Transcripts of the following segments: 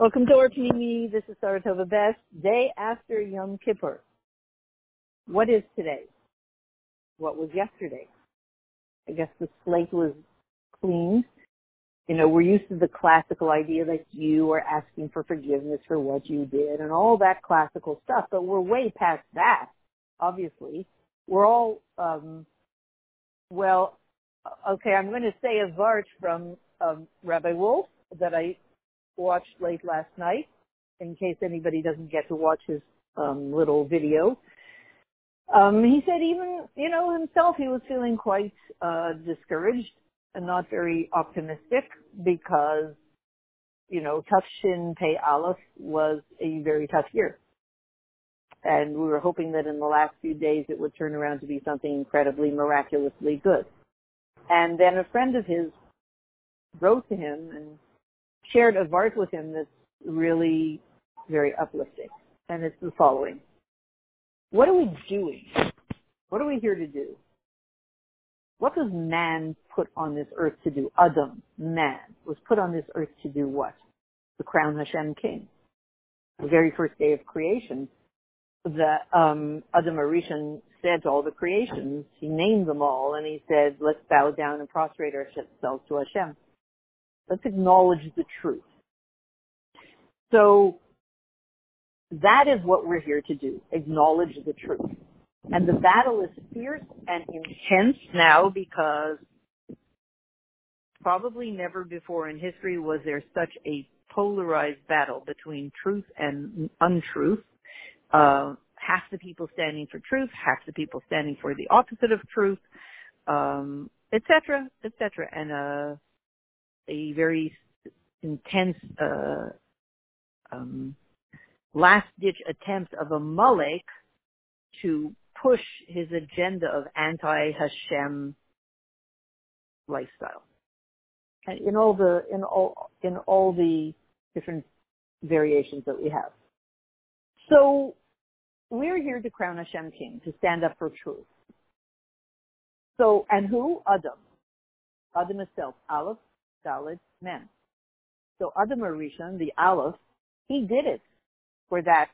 Welcome to Or Panini. This is Saratova Best. Day after Yom Kippur. What is today? What was yesterday? I guess the slate was cleaned. You know, we're used to the classical idea that you are asking for forgiveness for what you did and all that classical stuff, but we're way past that, obviously. We're all, um, well, okay, I'm going to say a vart from um, Rabbi Wolf that I watched late last night, in case anybody doesn't get to watch his um, little video. Um, he said even, you know, himself, he was feeling quite uh, discouraged and not very optimistic because, you know, Tufshin Pei Aleph was a very tough year. And we were hoping that in the last few days it would turn around to be something incredibly miraculously good. And then a friend of his wrote to him and shared a verse with him that's really very uplifting. And it's the following. What are we doing? What are we here to do? What was man put on this earth to do? Adam, man, was put on this earth to do what? To crown Hashem king. The very first day of creation, the um, Adam Arishan said to all the creations, he named them all, and he said, let's bow down and prostrate ourselves to Hashem. Let's acknowledge the truth. So that is what we're here to do, acknowledge the truth. And the battle is fierce and intense now because probably never before in history was there such a polarized battle between truth and untruth. Uh, half the people standing for truth, half the people standing for the opposite of truth, um, etc., cetera, et cetera. And, uh, a very intense uh, um, last-ditch attempt of a Amalek to push his agenda of anti-Hashem lifestyle. And in all the in all in all the different variations that we have. So we're here to crown Hashem king, to stand up for truth. So and who? Adam. Adam itself, Aleph, Dalet Mem. So Adam Rishon, the Aleph, he did it for that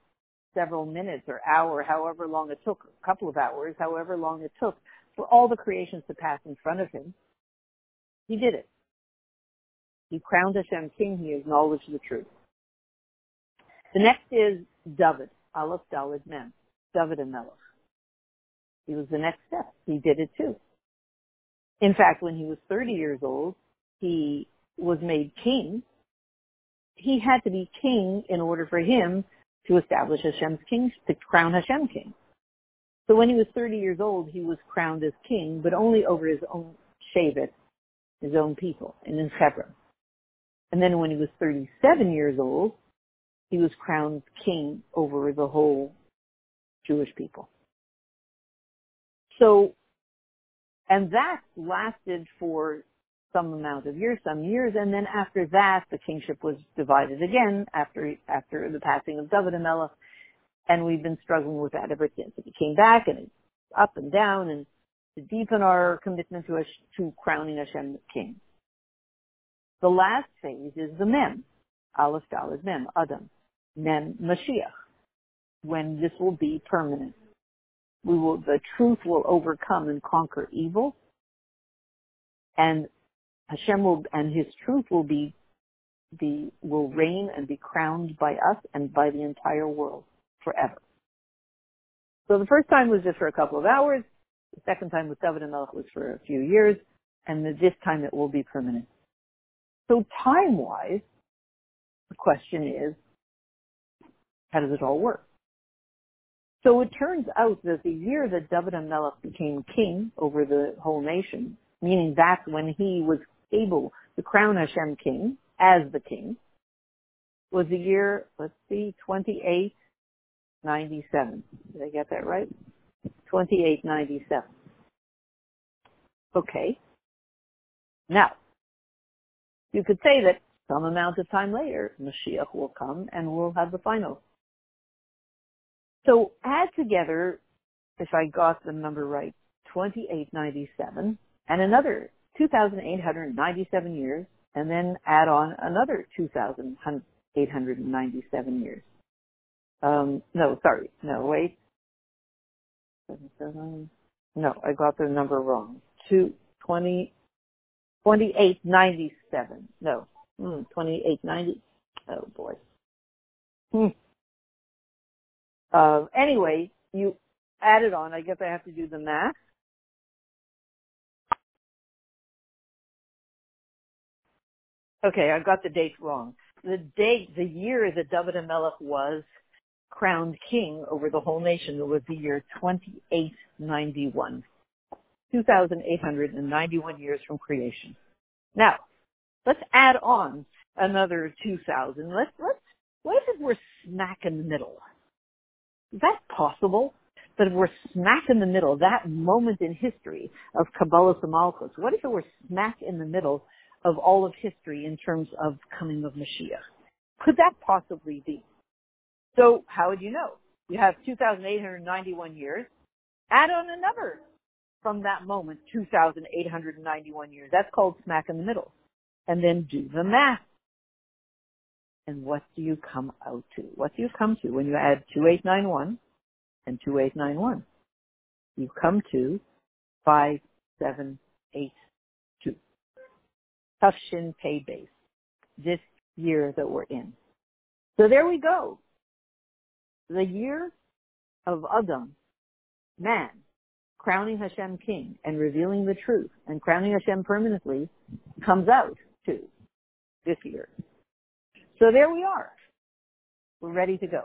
several minutes or hour, however long it took, a couple of hours, however long it took for all the creations to pass in front of him. He did it. He crowned Hashem king. He acknowledged the truth. The next is David, Aleph Dalet Mem, David HaMelech. He was the next step. He did it too. In fact, when he was 30 years old, he was made king, he had to be king in order for him to establish Hashem's king, to crown Hashem king. So when he was 30 years old, he was crowned as king, but only over his own Shevet, his own people, in his Hebron. And then when he was 37 years old, he was crowned king over the whole Jewish people. So, and that lasted for some amount of years, some years, and then after that, the kingship was divided again after after the passing of David HaMelech, and we've been struggling with that ever since. It came back, and it's up and down, and to deepen our commitment to to crowning Hashem king. The last phase is the Mem, Aleph Dalet Mem, Adam, Mem Mashiach, when this will be permanent. We will, the truth will overcome and conquer evil, and Hashem will, and His truth will be, be, will reign and be crowned by us and by the entire world forever. So the first time was just for a couple of hours. The second time with David HaMelech was for a few years. And this time it will be permanent. So time-wise, the question is, how does it all work? So it turns out that the year that David HaMelech became king over the whole nation, meaning that's when he was able to crown Hashem king as the king was the year, let's see, 2897. Did I get that right? 2897. Okay. Now, you could say that some amount of time later, Mashiach will come and we'll have the final. So add together, if I got the number right, 2897 and another 2,897 years, and then add on another 2,897 years. Um, no, sorry. No, wait. No, I got the number wrong. Two, 20, 2897. No, hmm, 2890. Oh boy. Hmm. Uh, anyway, you add it on. I guess I have to do the math. Okay, I got the date wrong. The date, the year that David Melech was crowned king over the whole nation was the year 2891. 2,891 years from creation. Now, let's add on another 2,000. Let's, let's, what if we're smack in the middle? Is that possible? That if we're smack in the middle, that moment in history of Kabbalah Malchus, what if it were smack in the middle of all of history in terms of coming of Mashiach? Could that possibly be? So how would you know? You have 2,891 years. Add on another from that moment, 2,891 years. That's called smack in the middle. And then do the math. And what do you come out to? What do you come to when you add 2891 and 2891? You come to 5782. Tufshin pay base. This year that we're in. So there we go. The year of Adam, man, crowning Hashem king and revealing the truth and crowning Hashem permanently comes out to this year. So there we are. We're ready to go.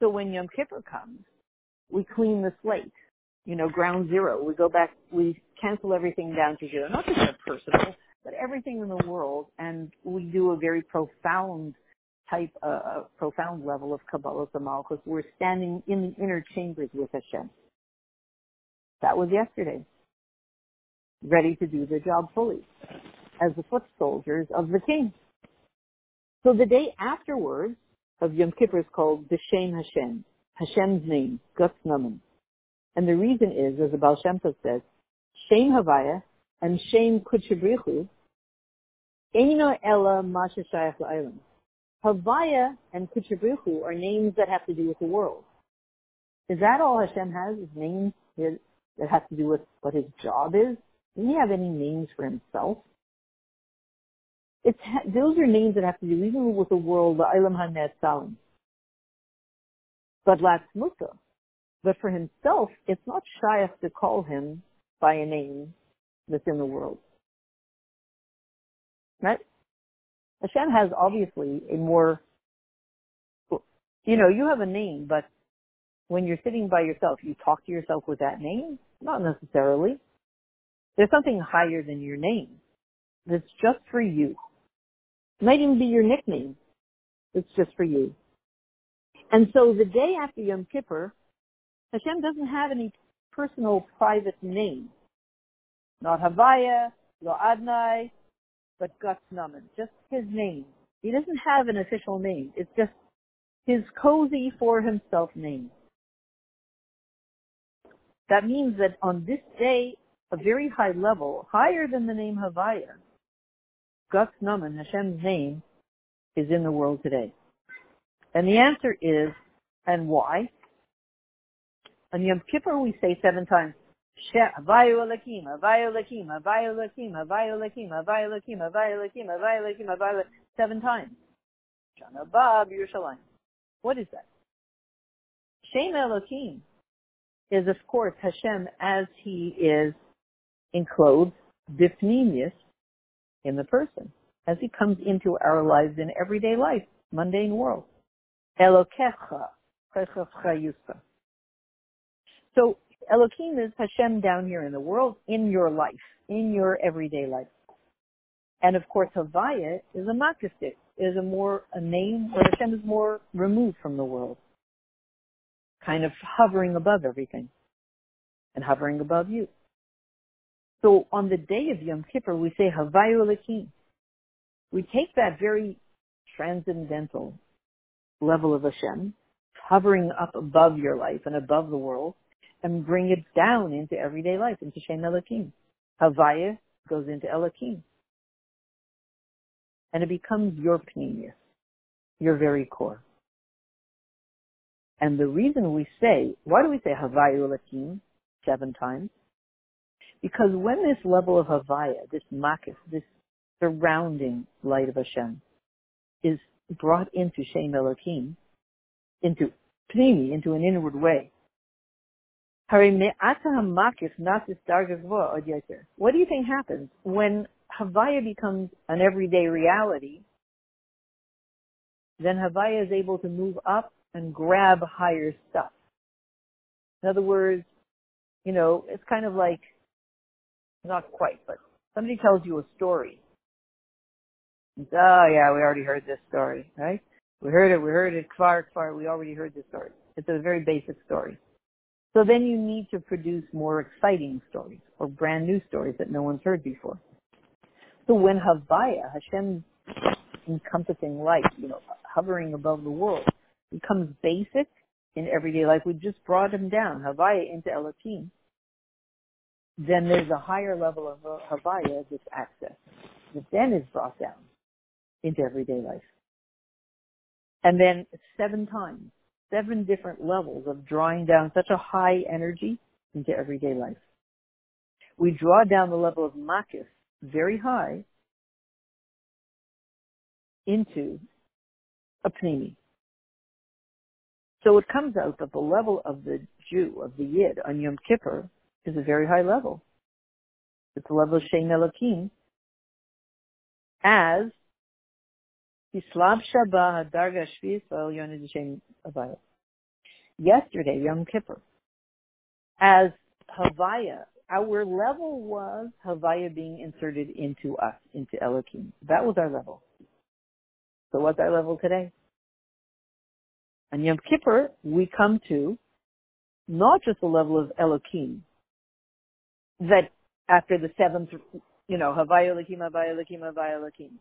So when Yom Kippur comes, we clean the slate, you know, ground zero. We go back, we cancel everything down to zero, not just personal, but everything in the world, and we do a very profound type, uh, profound level of Kabbalah Samal because we're standing in the inner chambers with Hashem. That was yesterday. Ready to do the job fully as the foot soldiers of the king. So the day afterwards of Yom Kippur is called B'Shem Hashem, Hashem's name, Guts Naman. And the reason is, as the Baal Shem Tov says, Shem Havaya and Shem Kutshabrichu Eino Ella Masha Shayach La'ilam. Havaya and Kutshabrichu are names that have to do with the world. Is that all Hashem has? Is names that has to do with what his job is? Doesn't he have any names for himself? It's those are names that have to do even with the world, the Ilam. But Latzmuta. But for himself, it's not shy to call him by a name that's in the world. Right? Hashem has obviously a more, you know, you have a name, but when you're sitting by yourself, you talk to yourself with that name? Not necessarily. There's something higher than your name that's just for you. It might even be your nickname. It's just for you. And so the day after Yom Kippur, Hashem doesn't have any personal private name. Not Havaya, Lo Adnai, but Guts Naman. Just his name. He doesn't have an official name. It's just his cozy for himself name. That means that on this day, a very high level, higher than the name Havaya, Guts Naman, Hashem's name, is in the world today. And the answer is, and why? On Yom Kippur we say seven times, Elakim, Havayu Elakim, Havayu Elakim, Havayu Elakim, Havayu seven times. Shana Bab Yerushalayim. What is that? Shem Elohim is of course Hashem as he is enclosed, bifnimius, in the person, as he comes into our lives in everyday life, mundane world. Elokecha, So Elohim is Hashem down here in the world, in your life, in your everyday life. And of course, Havaya is a makastic, is a more, a name where Hashem is more removed from the world kind of hovering above everything and hovering above you. So on the day of Yom Kippur, we say Havayu Elohim. We take that very transcendental level of Hashem, hovering up above your life and above the world, and bring it down into everyday life, into Shem Elohim. Havaya goes into Elohim. And it becomes your pnimius. your very core. And the reason we say, why do we say Havayu Lakim seven times? Because when this level of Havaya, this makif, this surrounding light of Hashem, is brought into Shem Elohim, into Pnimi, into an inward way, what do you think happens when Havaya becomes an everyday reality? Then Havaya is able to move up and grab higher stuff. In other words, you know, it's kind of like, not quite, but somebody tells you a story. It's, oh yeah, we already heard this story, right? We heard it, we heard it, kfar, kfar, we already heard this story. It's a very basic story. So then you need to produce more exciting stories or brand new stories that no one's heard before. So when Havaya, Hashem's encompassing light, you know, hovering above the world, becomes basic in everyday life, we just brought him down, Havaya into Elohim, then there's a higher level of uh, Havaya, this access, that then is brought down into everyday life. And then seven times seven different levels of drawing down such a high energy into everyday life. We draw down the level of makif very high into a pnimi. So it comes out that the level of the Jew, of the Yid on Yom Kippur is a very high level. It's the level of Shem Elohim as Yesterday, Yom Kippur, as Havaya, our level was Havaya being inserted into us, into Elohim. That was our level. So what's our level today? On Yom Kippur, we come to not just the level of Elohim, that after the seventh, you know, Havaya Elohim, Havaya Elohim, Havaya Elohim.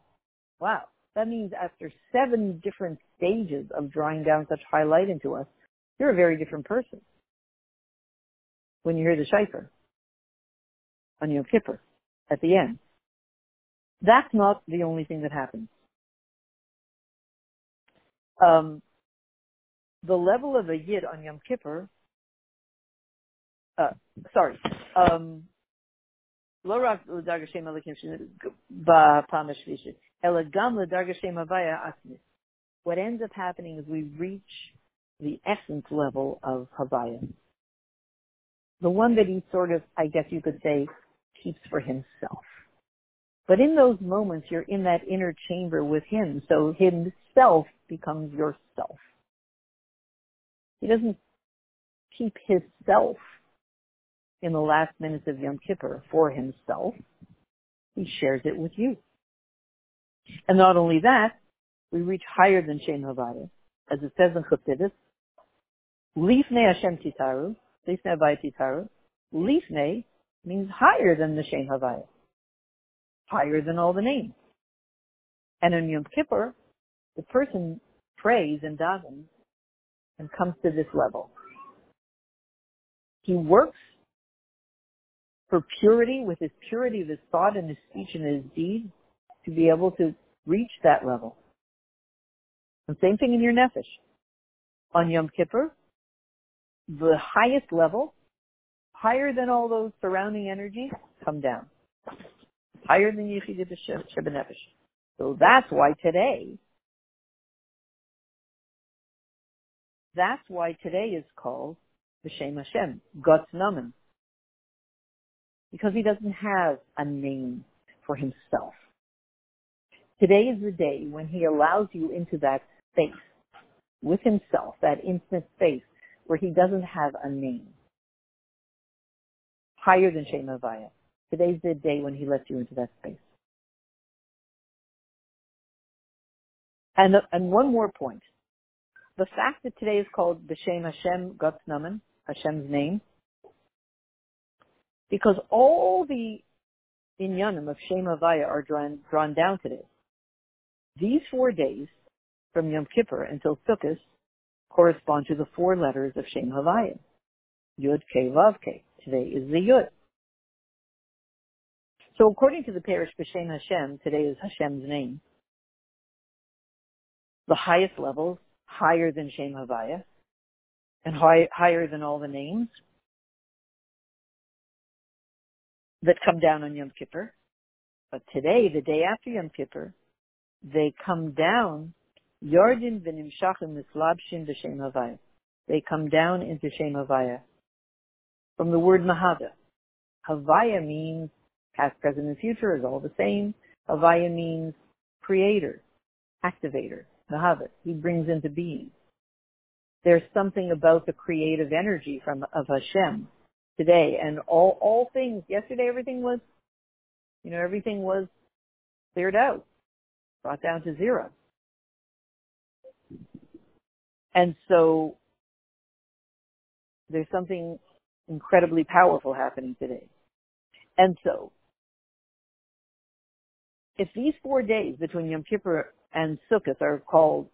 Wow. That means after seven different stages of drawing down such high light into us, you're a very different person. When you hear the Shaifer on Yom Kippur at the end. That's not the only thing that happens. Um, the level of a Yid on Yom Kippur, uh, sorry, um, what ends up happening is we reach the essence level of Havaya. The one that he sort of, I guess you could say, keeps for himself. But in those moments, you're in that inner chamber with him, so himself becomes yourself. He doesn't keep his self in the last minutes of Yom Kippur for himself. He shares it with you. And not only that, we reach higher than Shem Havaya. As it says in Chassidus, Lifnei Hashem Titaru, Lifnei Havaya Titaru, Lifnei means higher than the Shem Havaya. Higher than all the names. And in Yom Kippur, the person prays and davens and comes to this level. He works for purity, with his purity of his thought and his speech and his deed, to be able to reach that level. And same thing in your nefesh. On Yom Kippur, the highest level, higher than all those surrounding energies, come down. Higher than Yechidah Sheba Nefesh. So that's why today, that's why today is called the Shem Hashem, Gotz Namen because he doesn't have a name for himself. Today is the day when he allows you into that space with himself, that intimate space where he doesn't have a name. Higher than Shem Havaya. Today's the day when he lets you into that space. And, and one more point. The fact that today is called the Shem Hashem Gotz Namen, Hashem's name, because all the inyanim of Shem Havaya are drawn, drawn down today. These four days, from Yom Kippur until Sukkot, correspond to the four letters of Shem Havaya. Yud Ke Vav Ke. Today is the Yud. So according to the parish B'Shem Hashem, today is Hashem's name. the highest levels, higher than Shem Havaya, and high, higher than all the names that come down on Yom Kippur. But today, the day after Yom Kippur, they come down, Yardin v'nimshachim mislabshin b'Shem Havaya. They come down into Shem Havaya. From the word Mahada. Havaya means past, present, and future is all the same. Havaya means creator, activator, Mahava. He brings into being. There's something about the creative energy from of Hashem today, and all all things. Yesterday, everything was, you know, everything was cleared out, brought down to zero, and so there's something incredibly powerful happening today. And so, if these four days between Yom Kippur and Sukkot are called,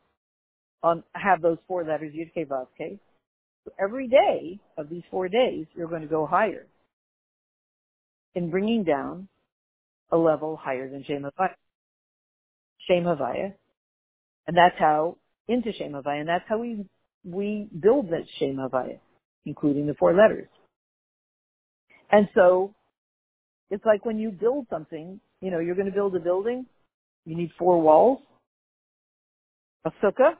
on have those four letters, Yud Kei Vav Kei, so every day of these four days, you're going to go higher in bringing down a level higher than Shem Havaya. Shem Havaya. And that's how, into Shem Havaya, and that's how we, we build that Shem Havaya, including the four letters. And so, it's like when you build something, you know, you're going to build a building, you need four walls, a sukkah.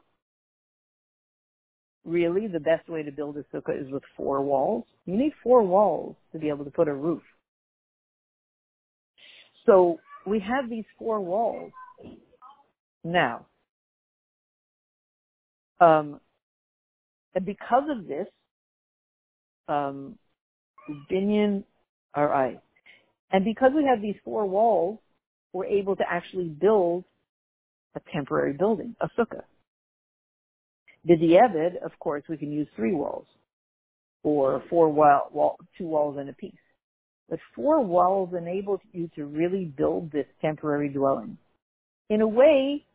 Really, the best way to build a sukkah is with four walls. You need four walls to be able to put a roof. So we have these four walls now. Um, and because of this, um, Binyan, all right, and because we have these four walls, we're able to actually build a temporary building, a sukkah. The diavad, of course, we can use three walls or four wall, wall, two walls and a piece. But four walls enable you to really build this temporary dwelling. In a way,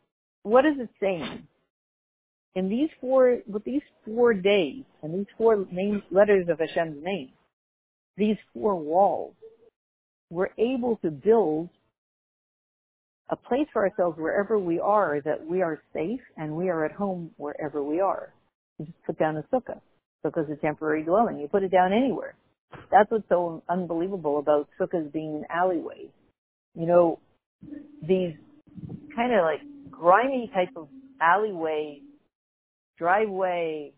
what is it saying? In these four, with these four days and these four letters of Hashem's name, these four walls, we're able to build a place for ourselves wherever we are that we are safe and we are at home wherever we are. You just put down a sukkah. Sukkah is a temporary dwelling. You put it down anywhere. That's what's so unbelievable about sukkahs being an alleyway. You know, these kind of like grimy type of alleyway, driveway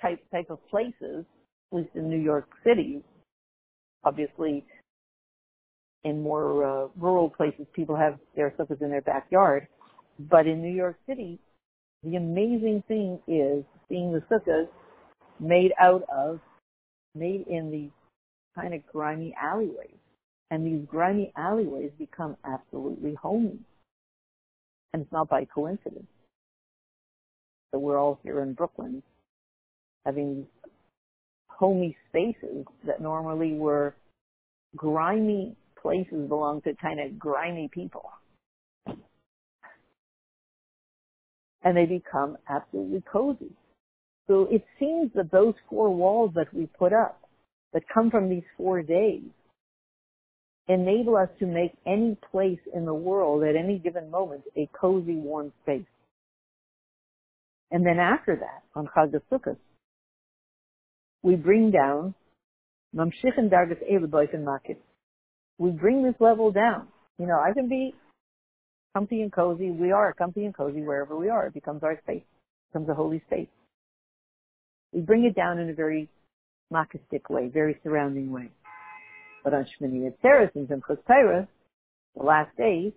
type type of places, at least in New York City. Obviously, in more uh, rural places, people have their sukkahs in their backyard. But in New York City, the amazing thing is seeing the sukkahs made out of, made in these kind of grimy alleyways. And these grimy alleyways become absolutely homey. And it's not by coincidence. that we're all here in Brooklyn having homey spaces that normally were grimy places belong to kind of grimy people. And they become absolutely cozy. So it seems that those four walls that we put up, that come from these four days, enable us to make any place in the world at any given moment a cozy, warm space. And then after that, on Chag Sukkot, we bring down Mamshich Dargas Elubois and Makif we bring this level down. You know, I can be comfy and cozy. We are comfy and cozy wherever we are. It becomes our space. It becomes a holy space. We bring it down in a very makistic way, very surrounding way. But on Shmini Atzeres and Simchas Torah, the last days,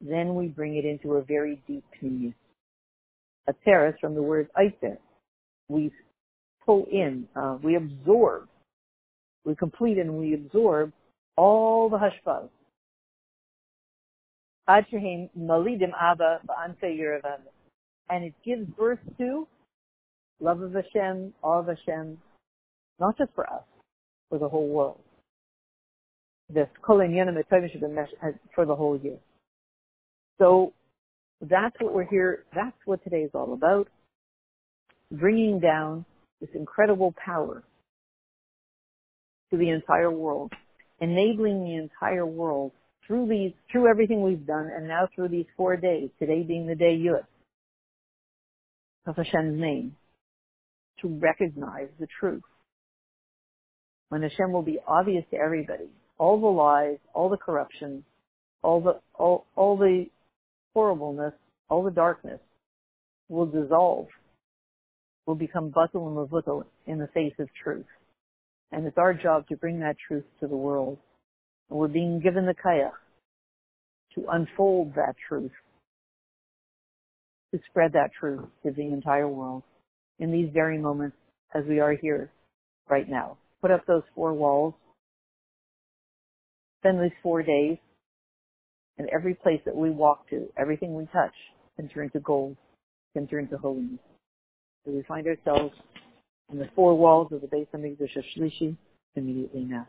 then we bring it into a very deep communion. Atzeres from the word Eiser. We pull in, uh, we absorb, we complete and we absorb all the hashpaz. Ad malidim abba ba'anfe And it gives birth to love of Hashem, awe of Hashem, not just for us, for the whole world. This kolin for the whole year. So that's what we're here, that's what today is all about. Bringing down this incredible power to the entire world enabling the entire world through these, through everything we've done, and now through these four days, today being the day Yud, of Hashem's name, to recognize the truth. When Hashem will be obvious to everybody, all the lies, all the corruption, all the all, all the horribleness, all the darkness will dissolve, will become buckle and mavutal in the face of truth. And it's our job to bring that truth to the world. And we're being given the kayach to unfold that truth, to spread that truth to the entire world in these very moments as we are here right now. Put up those four walls. Spend these four days and every place that we walk to, everything we touch can turn to gold, can turn to holiness. So we find ourselves in the four walls of the Beis Hamikdash of Shlishi immediately now.